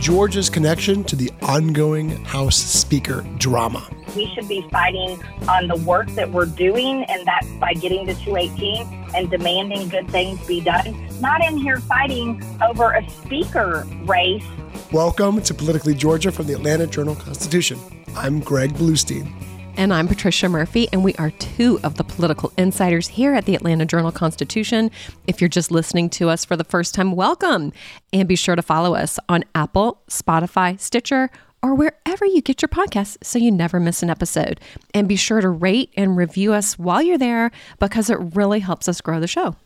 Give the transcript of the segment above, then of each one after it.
Georgia's connection to the ongoing House Speaker drama. We should be fighting on the work that we're doing, and that's by getting to 218 and demanding good things be done, not in here fighting over a speaker race. Welcome to Politically Georgia from the Atlanta Journal Constitution. I'm Greg Bluestein. And I'm Patricia Murphy, and we are two of the political insiders here at the Atlanta Journal Constitution. If you're just listening to us for the first time, welcome. And be sure to follow us on Apple, Spotify, Stitcher, or wherever you get your podcasts so you never miss an episode. And be sure to rate and review us while you're there because it really helps us grow the show.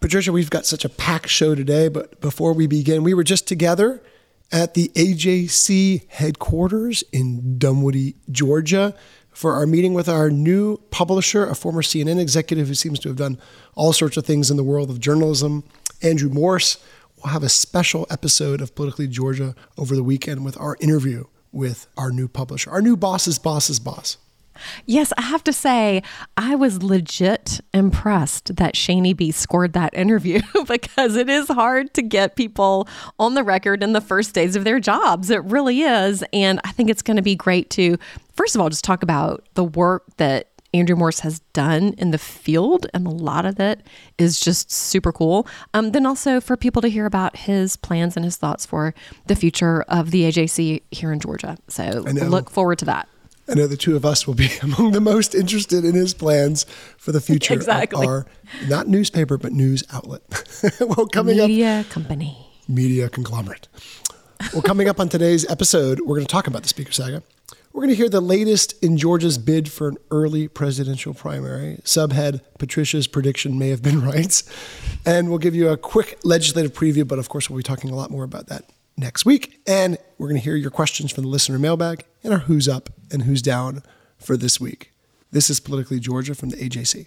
Patricia, we've got such a packed show today, but before we begin, we were just together at the AJC headquarters in Dunwoody, Georgia, for our meeting with our new publisher, a former CNN executive who seems to have done all sorts of things in the world of journalism, Andrew Morse. We'll have a special episode of Politically Georgia over the weekend with our interview with our new publisher, our new boss's boss's boss. Yes, I have to say, I was legit impressed that Shani B scored that interview because it is hard to get people on the record in the first days of their jobs. It really is. And I think it's going to be great to, first of all, just talk about the work that Andrew Morse has done in the field, and a lot of it is just super cool. Um, then also for people to hear about his plans and his thoughts for the future of the AJC here in Georgia. So look forward to that. I know the two of us will be among the most interested in his plans for the future exactly. of our not newspaper but news outlet. well, coming media up, company, media conglomerate. Well, coming up on today's episode, we're going to talk about the Speaker saga. We're going to hear the latest in Georgia's bid for an early presidential primary. Subhead Patricia's prediction may have been right. And we'll give you a quick legislative preview, but of course, we'll be talking a lot more about that next week. And we're going to hear your questions from the listener mailbag and our who's up and who's down for this week. This is Politically Georgia from the AJC.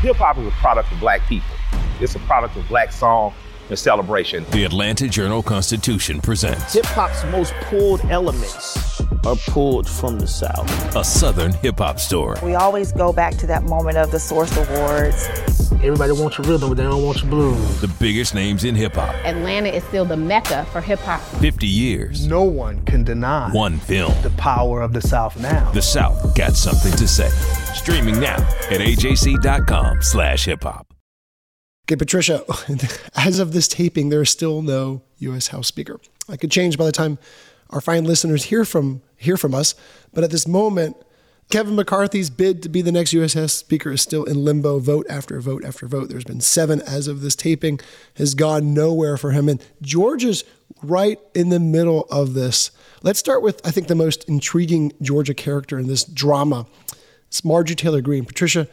Hip hop is a product of black people. It's a product of black song and celebration. The Atlanta Journal Constitution presents Hip hop's most pulled elements are pulled from the South. A Southern hip hop story. We always go back to that moment of the Source Awards. Everybody wants your rhythm, but they don't want your blues. The biggest names in hip hop. Atlanta is still the mecca for hip hop. 50 years. No one can deny one film. The power of the South now. The South got something to say. Streaming now at ajc.com slash hip hop. Okay, Patricia, as of this taping, there is still no U.S. House Speaker. I could change by the time our fine listeners hear from hear from us. But at this moment, Kevin McCarthy's bid to be the next U.S. House Speaker is still in limbo, vote after vote after vote. There's been seven as of this taping, has gone nowhere for him. And Georgia's right in the middle of this. Let's start with, I think, the most intriguing Georgia character in this drama. It's Marjorie Taylor Greene. Patricia,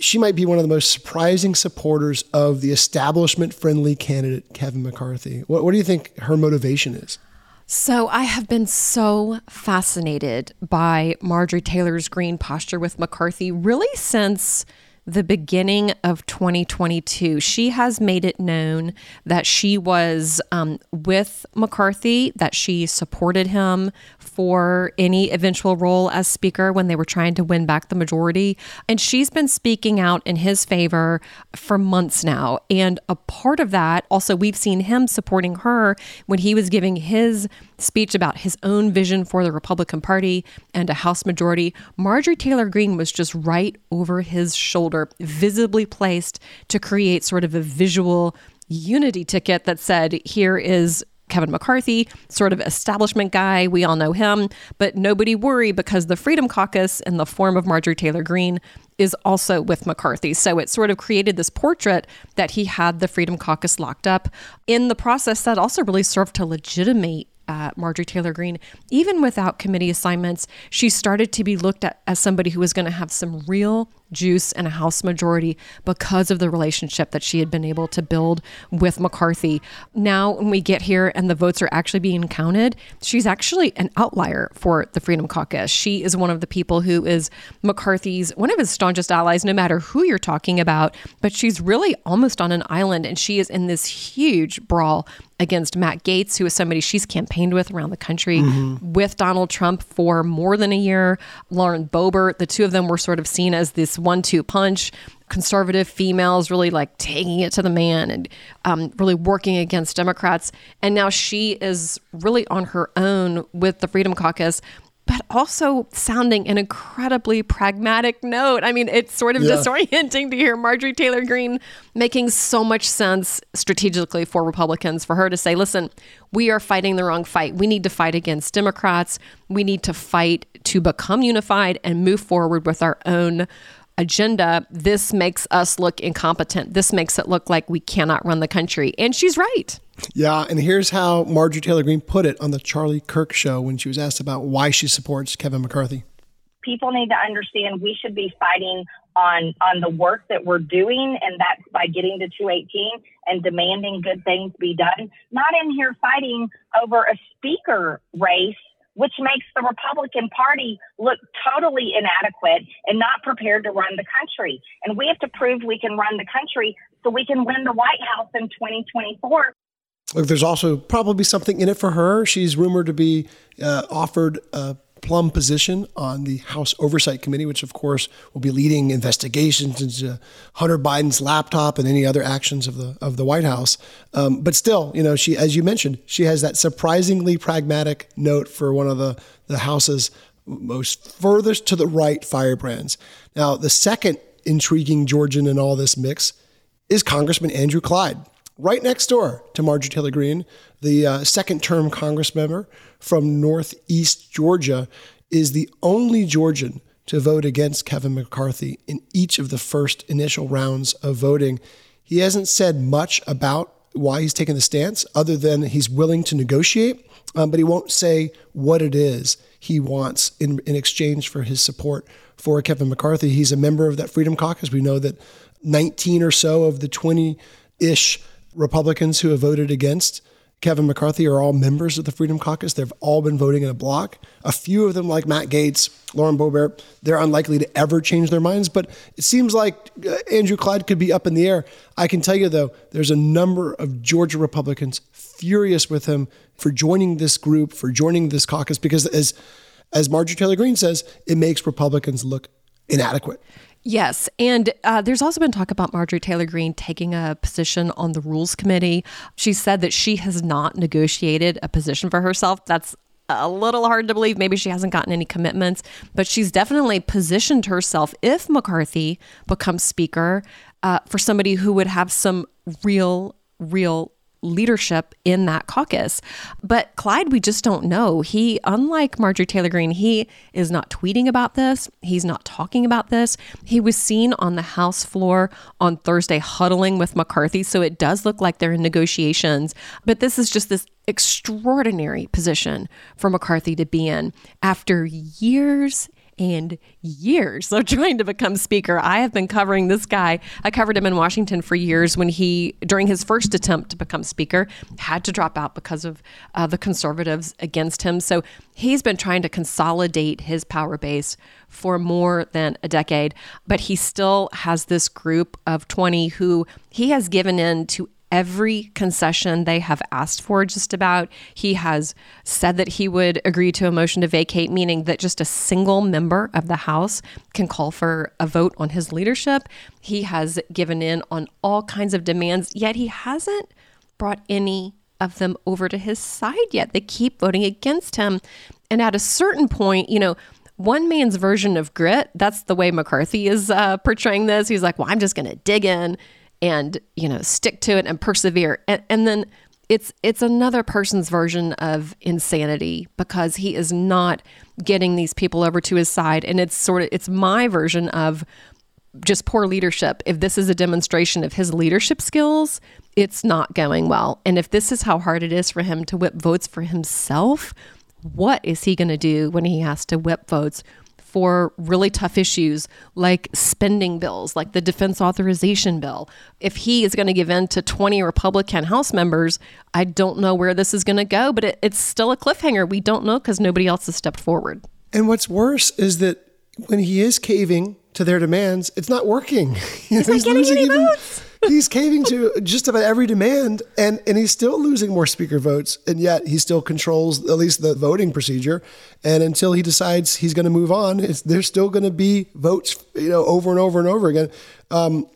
she might be one of the most surprising supporters of the establishment friendly candidate, Kevin McCarthy. What, what do you think her motivation is? So, I have been so fascinated by Marjorie Taylor Greene's posture with McCarthy really since the beginning of 2022. She has made it known that she was um, with McCarthy, that she supported him for any eventual role as Speaker when they were trying to win back the majority. And she's been speaking out in his favor for months now. And a part of that, also, we've seen him supporting her when he was giving his speech about his own vision for the Republican Party and a House majority. Marjorie Taylor Greene was just right over his shoulder, visibly placed to create sort of a visual unity ticket that said, here is Kevin McCarthy, sort of establishment guy. We all know him, but nobody worry because the Freedom Caucus, in the form of Marjorie Taylor Greene, is also with McCarthy. So it sort of created this portrait that he had the Freedom Caucus locked up. In the process, that also really served to legitimate uh, Marjorie Taylor Greene, even without committee assignments, she started to be looked at as somebody who was going to have some real juice and a House majority because of the relationship that she had been able to build with McCarthy. Now, when we get here and the votes are actually being counted, she's actually an outlier for the Freedom Caucus. She is one of the people who is McCarthy's, one of his staunchest allies, no matter who you're talking about, but she's really almost on an island and she is in this huge brawl against Matt Gaetz, who is somebody she's campaigned with around the country, mm-hmm. with Donald Trump for more than a year. Lauren Boebert, the two of them were sort of seen as this one two punch. Conservative females really like taking it to the man and um, really working against Democrats. And now she is really on her own with the Freedom Caucus but also sounding an incredibly pragmatic note. I mean, it's sort of yeah. disorienting to hear Marjorie Taylor Greene making so much sense strategically for Republicans for her to say, listen, we are fighting the wrong fight. We need to fight against Democrats. We need to fight to become unified and move forward with our own agenda. This makes us look incompetent. This makes it look like we cannot run the country. And she's right. Yeah, and here's how Marjorie Taylor Greene put it on the Charlie Kirk show when she was asked about why she supports Kevin McCarthy. People need to understand we should be fighting on on the work that we're doing, and that's by getting to 218 and demanding good things be done. Not in here fighting over a speaker race which makes the Republican Party look totally inadequate and not prepared to run the country. And we have to prove we can run the country so we can win the White House in 2024 Look, there's also probably something in it for her. She's rumored to be uh, offered a plum position on the House Oversight Committee, which of course will be leading investigations into Hunter Biden's laptop and any other actions of the of the White House. Um, but still, you know, she, as you mentioned, she has that surprisingly pragmatic note for one of the the House's most furthest to the right firebrands. Now, the second intriguing Georgian in all this mix is Congressman Andrew Clyde right next door to Marjorie Taylor Greene, the uh, second term Congress member from Northeast Georgia, is the only Georgian to vote against Kevin McCarthy in each of the first initial rounds of voting. He hasn't said much about why he's taken the stance, other than he's willing to negotiate, um, but he won't say what it is he wants in, in exchange for his support for Kevin McCarthy. He's a member of that Freedom Caucus. We know that 19 or so of the 20 ish Republicans who have voted against Kevin McCarthy are all members of the Freedom Caucus. They've all been voting in a block. A few of them, like Matt Gaetz, Lauren Boebert, they're unlikely to ever change their minds. But it seems like uh, Andrew Clyde could be up in the air. I can tell you, though, there's a number of Georgia Republicans furious with him for joining this group, for joining this caucus, because as as Marjorie Taylor Greene says, it makes Republicans look inadequate. Yes. And uh, there's also been talk about Marjorie Taylor Greene taking a position on the Rules Committee. She said that she has not negotiated a position for herself. That's a little hard to believe. Maybe she hasn't gotten any commitments, but she's definitely positioned herself, if McCarthy becomes Speaker, uh, for somebody who would have some real, real leadership in that caucus. But Clyde, we just don't know. He, unlike Marjorie Taylor Greene, he is not tweeting about this. He's not talking about this. He was seen on the House floor on Thursday huddling with McCarthy. So it does look like they're in negotiations. But this is just this extraordinary position for McCarthy to be in after years and years of trying to become speaker. I have been covering this guy. I covered him in Washington for years when he, during his first attempt to become speaker, had to drop out because of uh, the conservatives against him. So he's been trying to consolidate his power base for more than a decade, but he still has this group of 20 who he has given in to every concession they have asked for, just about. He has said that he would agree to a motion to vacate, meaning that just a single member of the House can call for a vote on his leadership. He has given in on all kinds of demands, yet he hasn't brought any of them over to his side yet. They keep voting against him. And at a certain point, you know, one man's version of grit, that's the way McCarthy is uh, portraying this. He's like, well, I'm just going to dig in and you know stick to it and persevere and, and then it's it's another person's version of insanity because he is not getting these people over to his side and it's sort of it's my version of just poor leadership. If this is a demonstration of his leadership skills, it's not going well. And if this is how hard it is for him to whip votes for himself, what is he going to do when he has to whip votes for really tough issues like spending bills, like the defense authorization bill. If he is going to give in to 20 Republican House members, I don't know where this is going to go, but it, it's still a cliffhanger. We don't know because nobody else has stepped forward. And what's worse is that when he is caving to their demands, it's not working. He's, not getting any even, votes he's caving to just about every demand and, and he's still losing more speaker votes. And yet he still controls at least the voting procedure. And until he decides he's going to move on, there's still going to be votes, you know, over and over and over again. Um,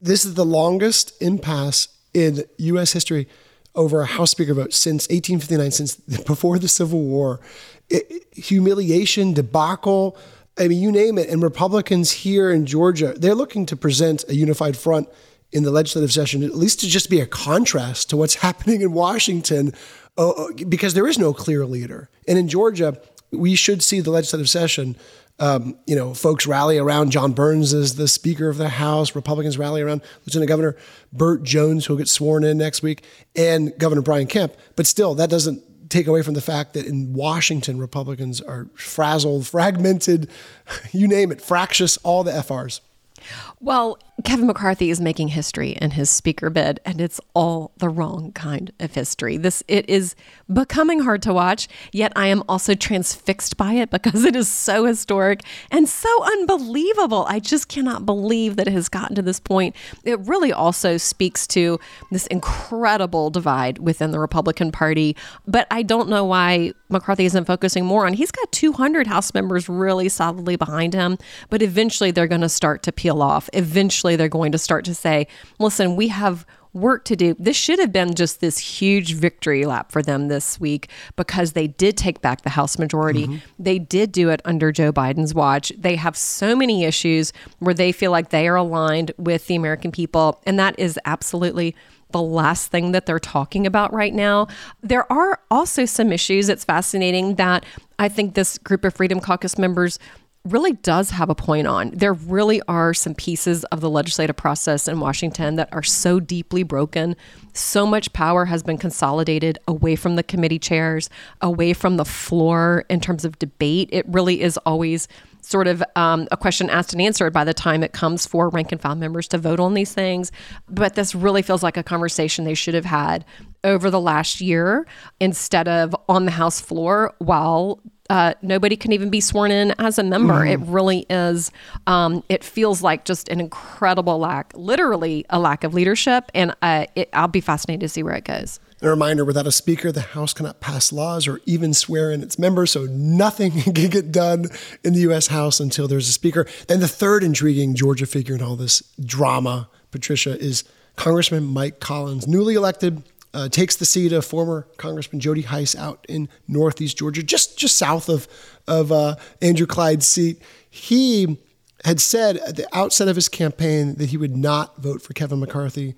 this is the longest impasse in U.S. history over a House Speaker vote since 1859, since before the Civil War. It, humiliation, debacle. I mean, you name it. And Republicans here in Georgia, they're looking to present a unified front in the legislative session, at least to just be a contrast to what's happening in Washington, uh, uh, because there is no clear leader. And in Georgia, we should see the legislative session. Um, you know, folks rally around Jon Burns as the Speaker of the House. Republicans rally around Lieutenant Governor Burt Jones, who'll get sworn in next week, and Governor Brian Kemp. But still, that doesn't take away from the fact that in Washington, Republicans are frazzled, fragmented, you name it, fractious, all the FRs. Well, Kevin McCarthy is making history in his speaker bid, and it's all the wrong kind of history. This it is becoming hard to watch, yet I am also transfixed by it because it is so historic and so unbelievable. I just cannot believe that it has gotten to this point. It really also speaks to this incredible divide within the Republican Party, but I don't know why McCarthy isn't focusing more on. He's got 200 House members really solidly behind him, but eventually they're going to start to peel off. Eventually eventually they're going to start to say, listen, we have work to do. This should have been just this huge victory lap for them this week because they did take back the House majority. Mm-hmm. They did do it under Joe Biden's watch. They have so many issues where they feel like they are aligned with the American people. And that is absolutely the last thing that they're talking about right now. There are also some issues. It's fascinating that I think this group of Freedom Caucus members really does have a point on. There really are some pieces of the legislative process in Washington that are so deeply broken. So much power has been consolidated away from the committee chairs, away from the floor in terms of debate. It really is always sort of um, a question asked and answered by the time it comes for rank and file members to vote on these things. But this really feels like a conversation they should have had over the last year instead of on the House floor while uh, nobody can even be sworn in as a member. Mm. It really is. Um, it feels like just an incredible lack, literally a lack of leadership, and uh, it, I'll be fascinated to see where it goes. A reminder without a speaker, the House cannot pass laws or even swear in its members, so nothing can get done in the U.S. House until there's a speaker. Then the third intriguing Georgia figure in all this drama, Patricia, is Congressman Mike Collins, newly elected uh, takes the seat of former Congressman Jody Hice out in Northeast Georgia, just just south of of uh, Andrew Clyde's seat. He had said at the outset of his campaign that he would not vote for Kevin McCarthy,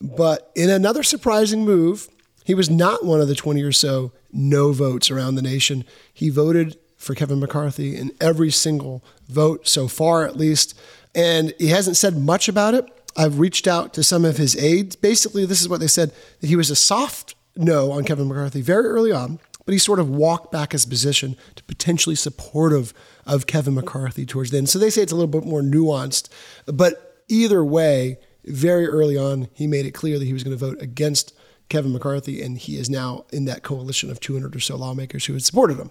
but in another surprising move, he was not one of the 20 or so no votes around the nation. He voted for Kevin McCarthy in every single vote so far, at least, and he hasn't said much about it. I've reached out to some of his aides. Basically, this is what they said that he was a soft no on Kevin McCarthy very early on, but he sort of walked back his position to potentially supportive of Kevin McCarthy towards the end. So they say it's a little bit more nuanced. But either way, very early on, he made it clear that he was going to vote against Kevin McCarthy, and he is now in that coalition of 200 or so lawmakers who had supported him.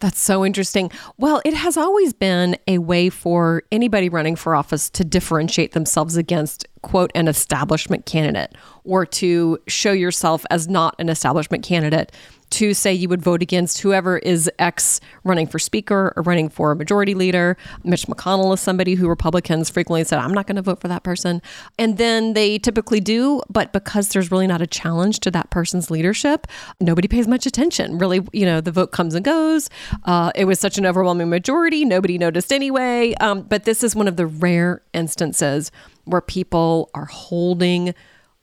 That's so interesting. Well, it has always been a way for anybody running for office to differentiate themselves against, quote, an establishment candidate or to show yourself as not an establishment candidate to say you would vote against whoever is X running for speaker or running for majority leader. Mitch McConnell is somebody who Republicans frequently said, I'm not going to vote for that person. And then they typically do, but because there's really not a challenge to that person's leadership, nobody pays much attention. Really, you know, the vote comes and goes. Uh, it was such an overwhelming majority, nobody noticed anyway. Um, but this is one of the rare instances where people are holding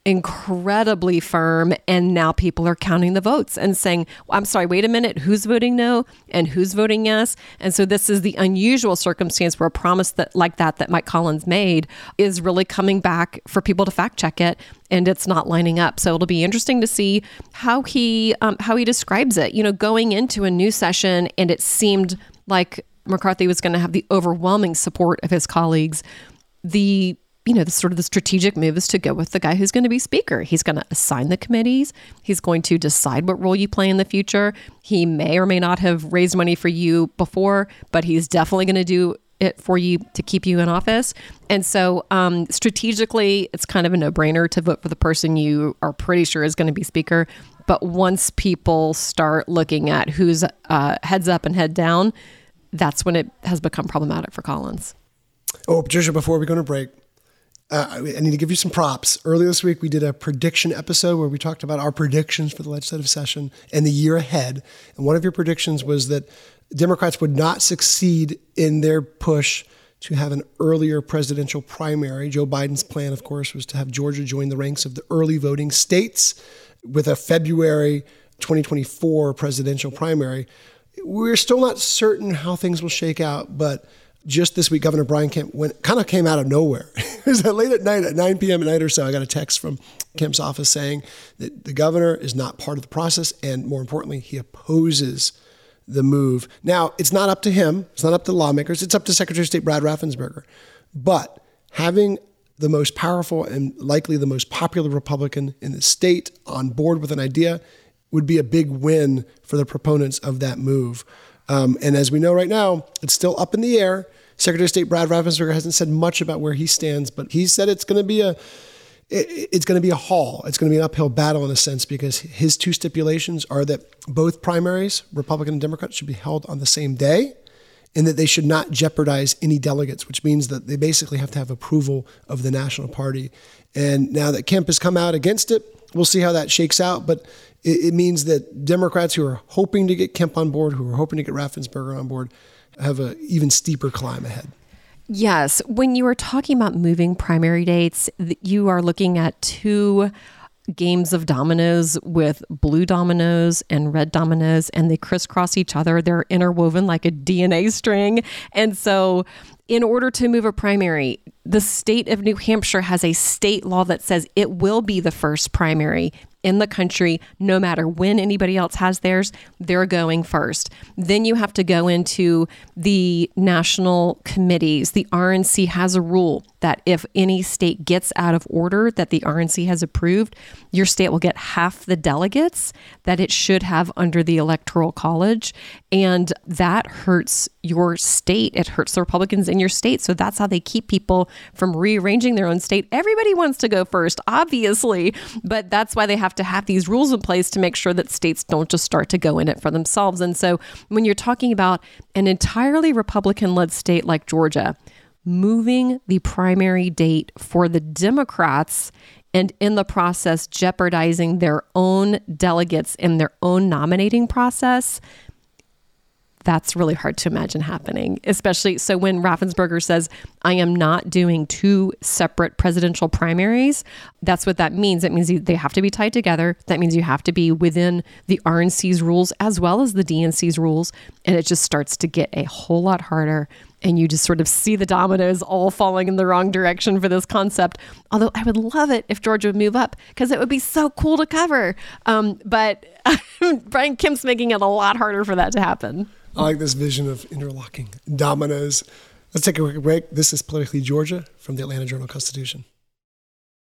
incredibly firm and now people are counting the votes and saying i'm sorry wait a minute who's voting no and who's voting yes? And so this is the unusual circumstance where a promise that like that that mike collins made is really coming back for people to fact check it and it's not lining up. So it'll be interesting to see how he um, how he describes it. You know going into a new session and it seemed like mccarthy was going to have the overwhelming support of his colleagues the you know, the sort of the strategic move is to go with the guy who's going to be speaker. He's going to assign the committees. He's going to decide what role you play in the future. He may or may not have raised money for you before, but he's definitely going to do it for you to keep you in office. And so, um, strategically, it's kind of a no brainer to vote for the person you are pretty sure is going to be speaker. But once people start looking at who's uh, heads up and head down, that's when it has become problematic for Collins. Oh, Patricia, before we go to break, uh, I need to give you some props. Earlier this week, we did a prediction episode where we talked about our predictions for the legislative session and the year ahead. And one of your predictions was that Democrats would not succeed in their push to have an earlier presidential primary. Joe Biden's plan, of course, was to have Georgia join the ranks of the early voting states with a February 2024 presidential primary. We're still not certain how things will shake out, but just this week, Governor Brian Kemp went kind of came out of nowhere. it was late at night, at 9 p.m. at night or so. I got a text from Kemp's office saying that the governor is not part of the process, and more importantly, he opposes the move. Now, it's not up to him. It's not up to lawmakers. It's up to Secretary of State Brad Raffensperger. But having the most powerful and likely the most popular Republican in the state on board with an idea would be a big win for the proponents of that move. Um, and as we know right now, it's still up in the air. Secretary of State Brad Raffensperger hasn't said much about where he stands, but he said it's going to be a it, it's going to be a haul. It's going to be an uphill battle in a sense because his two stipulations are that both primaries, Republican and Democrat, should be held on the same day, and that they should not jeopardize any delegates, which means that they basically have to have approval of the national party. And now that Kemp has come out against it, we'll see how that shakes out. But it, it means that Democrats who are hoping to get Kemp on board, who are hoping to get Raffensperger on board, have an even steeper climb ahead. Yes. When you are talking about moving primary dates, you are looking at two games of dominoes with blue dominoes and red dominoes, and they crisscross each other. They're interwoven like a DNA string. And so, in order to move a primary, the state of New Hampshire has a state law that says it will be the first primary in the country, no matter when anybody else has theirs, they're going first. Then you have to go into the national committees. The RNC has a rule that if any state gets out of order that the RNC has approved, your state will get half the delegates that it should have under the Electoral College. And that hurts your state. It hurts the Republicans in your state. So that's how they keep people from rearranging their own state. Everybody wants to go first, obviously, but that's why they have to have these rules in place to make sure that states don't just start to go in it for themselves. And so when you're talking about an entirely Republican led state like Georgia, moving the primary date for the Democrats and in the process jeopardizing their own delegates in their own nominating process that's really hard to imagine happening, especially so when Raffensperger says, I am not doing two separate presidential primaries. That's what that means. It means they have to be tied together. That means you have to be within the RNC's rules as well as the DNC's rules. And it just starts to get a whole lot harder. And you just sort of see the dominoes all falling in the wrong direction for this concept. Although I would love it if Georgia would move up because it would be so cool to cover. Um, but Brian Kemp's making it a lot harder for that to happen. I like this vision of interlocking dominoes. Let's take a quick break. This is Politically Georgia from the Atlanta Journal Constitution.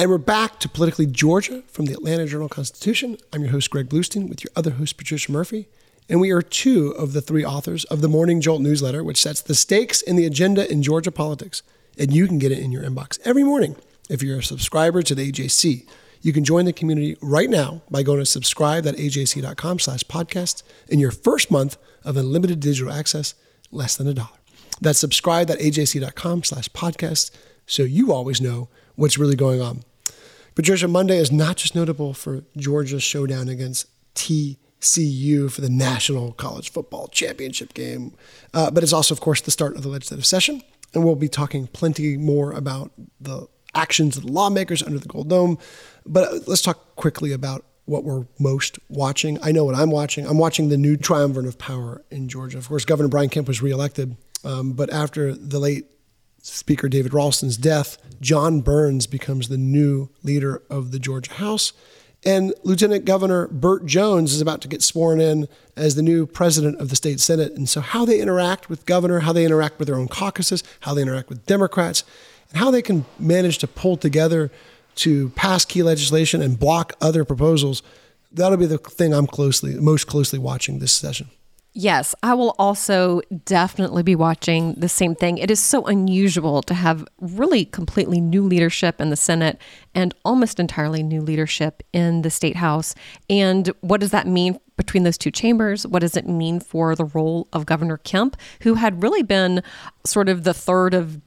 And we're back to Politically Georgia from the Atlanta Journal Constitution. I'm your host, Greg Bluestein, with your other host, Patricia Murphy. And we are two of the three authors of the Morning Jolt newsletter, which sets the stakes in the agenda in Georgia politics. And you can get it in your inbox every morning if you're a subscriber to the AJC. You can join the community right now by going to subscribe.ajc.com slash podcast in your first month of unlimited digital access, less than a dollar. That's subscribe.ajc.com slash podcast so you always know what's really going on. Patricia, Monday is not just notable for Georgia's showdown against TCU for the National College Football Championship game, uh, but it's also, of course, the start of the legislative session. And we'll be talking plenty more about the actions of the lawmakers under the Gold Dome. But let's talk quickly about what we're most watching. I know what I'm watching. I'm watching the new triumvirate of power in Georgia. Of course, Governor Brian Kemp was reelected, um, but after the late Speaker David Ralston's death, Jon Burns becomes the new leader of the Georgia House. And Lieutenant Governor Burt Jones is about to get sworn in as the new president of the state Senate. And so, how they interact with governor, how they interact with their own caucuses, how they interact with Democrats, and how they can manage to pull together to pass key legislation and block other proposals, that'll be the thing I'm closely, most closely watching this session. Yes, I will also definitely be watching the same thing. It is so unusual to have really completely new leadership in the Senate and almost entirely new leadership in the state house. And what does that mean between those two chambers? What does it mean for the role of Governor Kemp, who had really been sort of the third of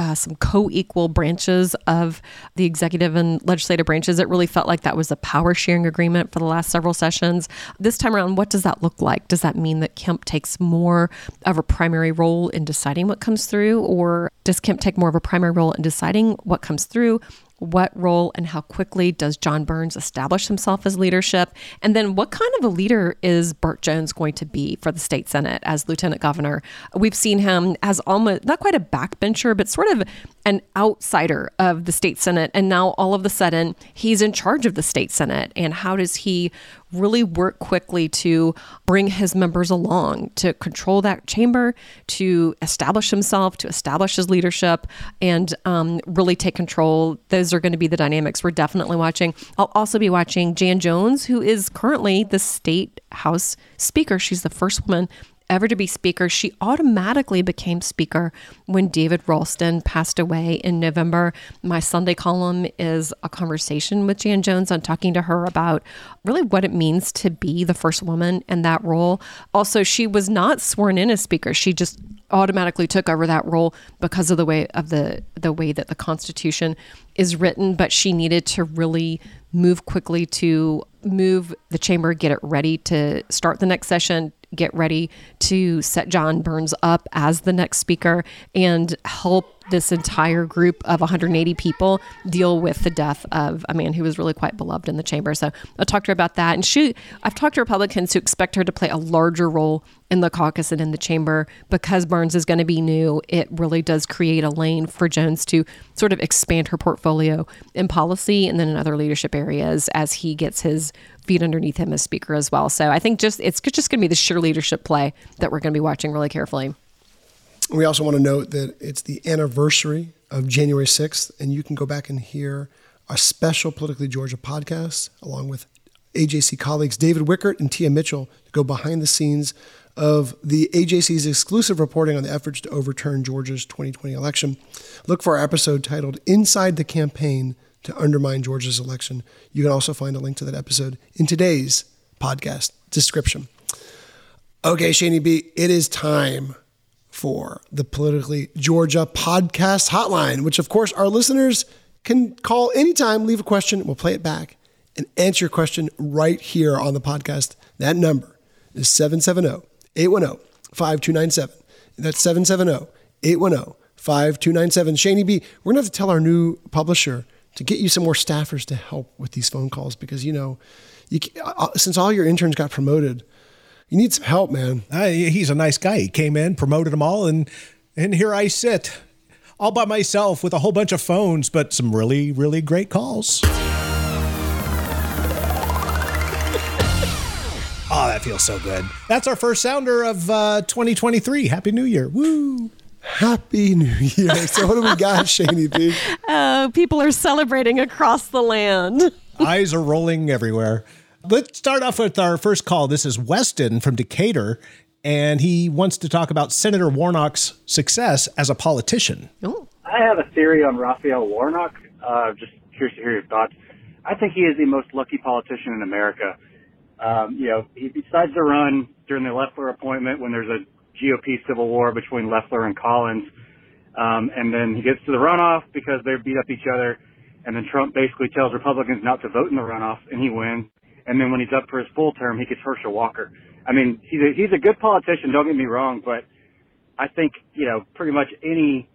uh, some co-equal branches of the executive and legislative branches. It really felt like that was a power sharing agreement for the last several sessions. This time around, what does that look like? Does that mean that Kemp takes more of a primary role in deciding what comes through, or does Kemp take more of a primary role in deciding what comes through? What role and how quickly does Jon Burns establish himself as leadership? And then what kind of a leader is Burt Jones going to be for the state Senate as lieutenant governor? We've seen him as almost not quite a backbencher, but sort of an outsider of the state Senate. And now all of a sudden he's in charge of the state Senate. And how does he really work quickly to bring his members along, to control that chamber, to establish himself, to establish his leadership, and um, really take control. Those are going to be the dynamics we're definitely watching. I'll also be watching Jan Jones, who is currently the state house speaker. She's the first woman ever to be speaker. She automatically became speaker when David Ralston passed away in November. My Sunday column is a conversation with Jan Jones on talking to her about really what it means to be the first woman in that role. Also, she was not sworn in as speaker. She just automatically took over that role because of the way of the the way that the constitution is written but she needed to really move quickly to move the chamber get it ready to start the next session get ready to set Jon Burns up as the next speaker and help this entire group of 180 people deal with the death of a man who was really quite beloved in the chamber. So I talked to her about that. And she, I've talked to Republicans who expect her to play a larger role in the caucus and in the chamber because Burns is going to be new. It really does create a lane for Jones to sort of expand her portfolio in policy and then in other leadership areas as he gets his feet underneath him as speaker as well. So I think just it's just going to be the sheer leadership play that we're going to be watching really carefully. We also want to note that it's the anniversary of January 6th, and you can go back and hear a special Politically Georgia podcast along with AJC colleagues David Wickert and Tia Mitchell to go behind the scenes of the AJC's exclusive reporting on the efforts to overturn Georgia's 2020 election. Look for our episode titled Inside the Campaign to Undermine Georgia's Election. You can also find a link to that episode in today's podcast description. Okay, Shani B, it is time for the Politically Georgia podcast hotline, which, of course, our listeners can call anytime, leave a question, we'll play it back and answer your question right here on the podcast. That number is 770 810 5297. That's 770 810 5297. Shani B, we're going to have to tell our new publisher to get you some more staffers to help with these phone calls because, you know, you, uh, since all your interns got promoted, you need some help, man. Uh, he's a nice guy. He came in, promoted them all, and and here I sit all by myself with a whole bunch of phones, but some really, really great calls. Oh, that feels so good. That's our first sounder of uh, 2023. Happy New Year. Woo. Happy New Year. So, what do we got, Shani B? Oh, people are celebrating across the land. Eyes are rolling everywhere. Let's start off with our first call. This is Weston from Decatur, and he wants to talk about Senator Warnock's success as a politician. Ooh. I have a theory on Raphael Warnock. Uh, just curious to hear your thoughts. I think he is the most lucky politician in America. Um, you know, he decides to run during the Loeffler appointment when there's a GOP civil war between Loeffler and Collins. Um, and then he gets to the runoff because they beat up each other. And then Trump basically tells Republicans not to vote in the runoff and he wins. And then when he's up for his full term, he gets Herschel Walker. I mean, he's a, he's a good politician. Don't get me wrong, but I think, you know, pretty much any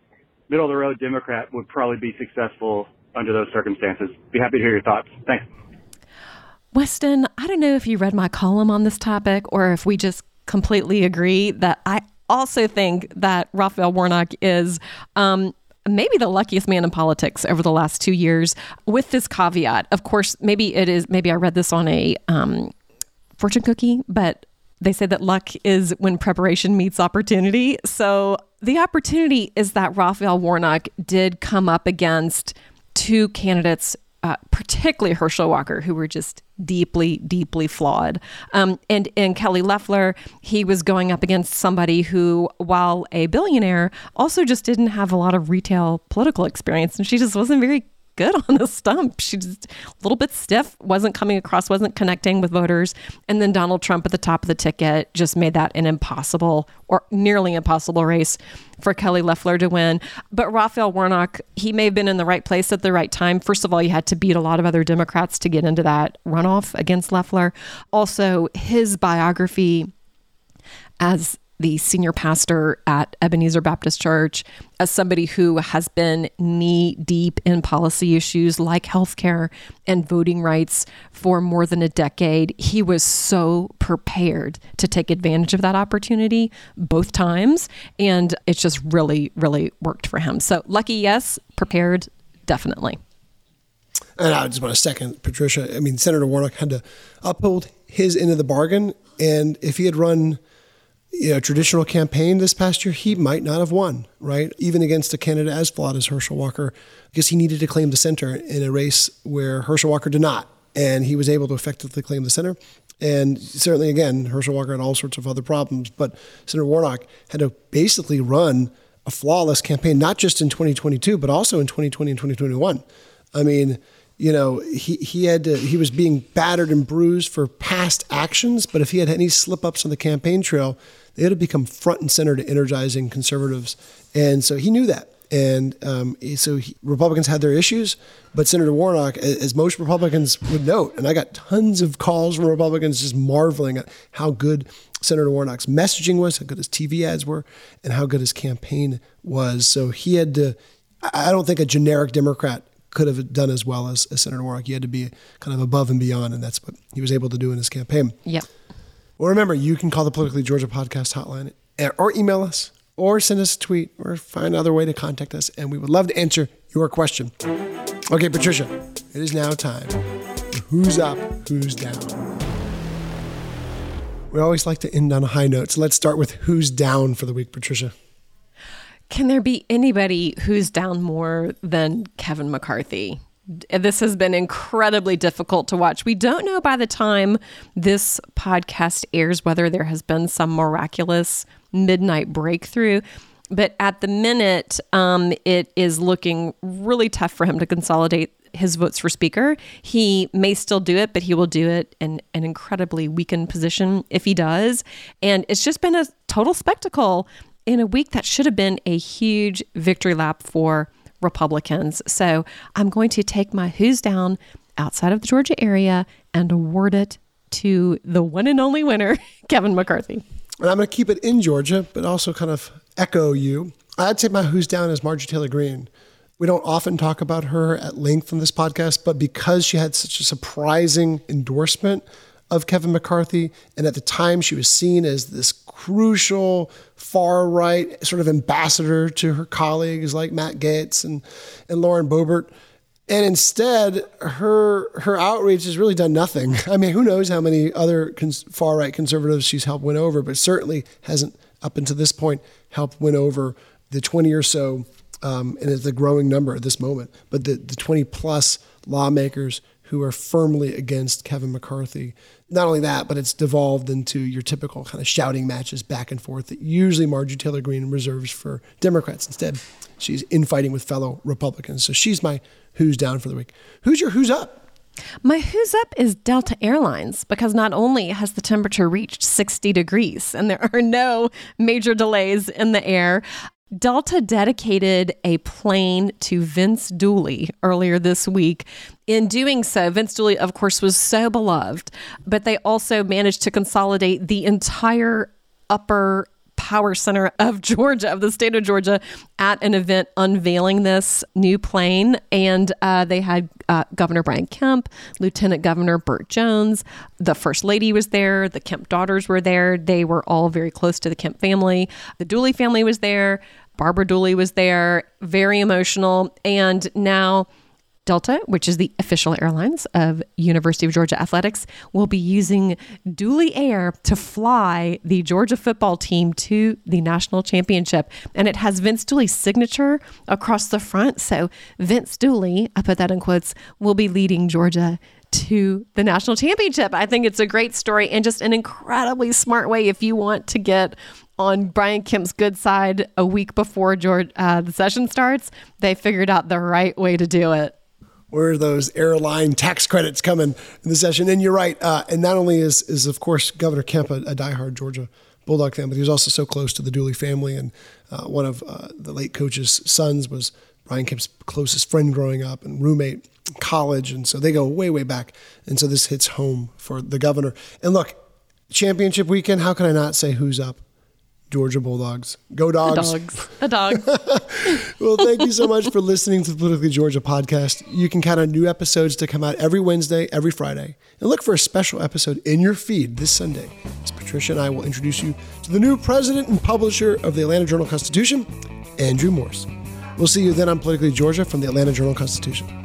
middle of the road Democrat would probably be successful under those circumstances. Be happy to hear your thoughts. Thanks. Weston, I don't know if you read my column on this topic or if we just completely agree that I also think that Raphael Warnock is um, maybe the luckiest man in politics over the last two years, with this caveat. Of course, maybe it is, maybe I read this on a um, fortune cookie, but they say that luck is when preparation meets opportunity. So the opportunity is that Raphael Warnock did come up against two candidates uh, particularly Herschel Walker, who were just deeply, deeply flawed. Um, and in Kelly Loeffler, he was going up against somebody who, while a billionaire, also just didn't have a lot of retail political experience, and she just wasn't very good on the stump. She just a little bit stiff, wasn't coming across, wasn't connecting with voters. And then Donald Trump at the top of the ticket just made that an impossible or nearly impossible race for Kelly Loeffler to win. But Raphael Warnock, he may have been in the right place at the right time. First of all, you had to beat a lot of other Democrats to get into that runoff against Loeffler. Also, his biography as the senior pastor at Ebenezer Baptist Church, as somebody who has been knee deep in policy issues like healthcare and voting rights for more than a decade. He was so prepared to take advantage of that opportunity both times. And it just really, really worked for him. So, lucky, yes, prepared, definitely. And I just want to second Patricia. I mean, Senator Warnock had to uphold his end of the bargain. And if he had run, you know, traditional campaign this past year, he might not have won, right? Even against a candidate as flawed as Herschel Walker, because he needed to claim the center in a race where Herschel Walker did not. And he was able to effectively claim the center. And certainly, again, Herschel Walker had all sorts of other problems, but Senator Warnock had to basically run a flawless campaign, not just in 2022, but also in 2020 and 2021. I mean, you know, he, he had to, he was being battered and bruised for past actions, but if he had any slip ups on the campaign trail, they had to become front and center to energizing conservatives. And so he knew that. And um, so he, Republicans had their issues, but Senator Warnock, as most Republicans would note, and I got tons of calls from Republicans just marveling at how good Senator Warnock's messaging was, how good his TV ads were, and how good his campaign was. So he had to, I don't think a generic Democrat could have done as well as, as Senator Warnock. He had to be kind of above and beyond, and that's what he was able to do in his campaign. Yep. Well, remember, you can call the Politically Georgia podcast hotline or email us or send us a tweet or find another way to contact us, and we would love to answer your question. Okay, Patricia, it is now time. Who's up? Who's down? We always like to end on a high note, so let's start with who's down for the week, Patricia. Can there be anybody who's down more than Kevin McCarthy? This has been incredibly difficult to watch. We don't know by the time this podcast airs whether there has been some miraculous midnight breakthrough. But at the minute, um, it is looking really tough for him to consolidate his votes for speaker. He may still do it, but he will do it in an incredibly weakened position if he does. And it's just been a total spectacle in a week that should have been a huge victory lap for Republicans. So I'm going to take my who's down outside of the Georgia area and award it to the one and only winner, Kevin McCarthy. And I'm going to keep it in Georgia, but also kind of echo you. I'd say my who's down is Marjorie Taylor Greene. We don't often talk about her at length on this podcast, but because she had such a surprising endorsement, of Kevin McCarthy. And at the time, she was seen as this crucial far right sort of ambassador to her colleagues like Matt Gaetz and, and Lauren Boebert. And instead, her her outreach has really done nothing. I mean, who knows how many other cons- far right conservatives she's helped win over, but certainly hasn't up until this point helped win over the 20 or so, um, and it's a growing number at this moment, but the, the 20 plus lawmakers who are firmly against Kevin McCarthy. Not only that, but it's devolved into your typical kind of shouting matches back and forth that usually Marjorie Taylor Greene reserves for Democrats. Instead, she's infighting with fellow Republicans. So she's my who's down for the week. Who's your who's up? My who's up is Delta Airlines because not only has the temperature reached 60 degrees and there are no major delays in the air, Delta dedicated a plane to Vince Dooley earlier this week. In doing so, Vince Dooley, of course, was so beloved, but they also managed to consolidate the entire upper power center of Georgia, of the state of Georgia, at an event unveiling this new plane. And uh, they had uh, Governor Brian Kemp, Lieutenant Governor Burt Jones, the First Lady was there, the Kemp daughters were there. They were all very close to the Kemp family. The Dooley family was there. Barbara Dooley was there, very emotional. And now, Delta, which is the official airlines of University of Georgia Athletics, will be using Dooley Air to fly the Georgia football team to the national championship. And it has Vince Dooley's signature across the front. So Vince Dooley, I put that in quotes, will be leading Georgia to the national championship. I think it's a great story and just an incredibly smart way if you want to get on Brian Kemp's good side a week before George, uh, the session starts. They figured out the right way to do it where are those airline tax credits coming in the session? And you're right. Uh, and not only is, is of course, Governor Kemp a, a diehard Georgia Bulldog fan, but he was also so close to the Dooley family. And uh, one of uh, the late coach's sons was Brian Kemp's closest friend growing up and roommate in college. And so they go way, way back. And so this hits home for the governor. And look, championship weekend, how can I not say who's up? Georgia Bulldogs. Go dogs. A dogs. A dog. well, thank you so much for listening to the Politically Georgia podcast. You can count on new episodes to come out every Wednesday, every Friday. And look for a special episode in your feed this Sunday as Patricia and I will introduce you to the new president and publisher of the Atlanta Journal Constitution, Andrew Morse. We'll see you then on Politically Georgia from the Atlanta Journal Constitution.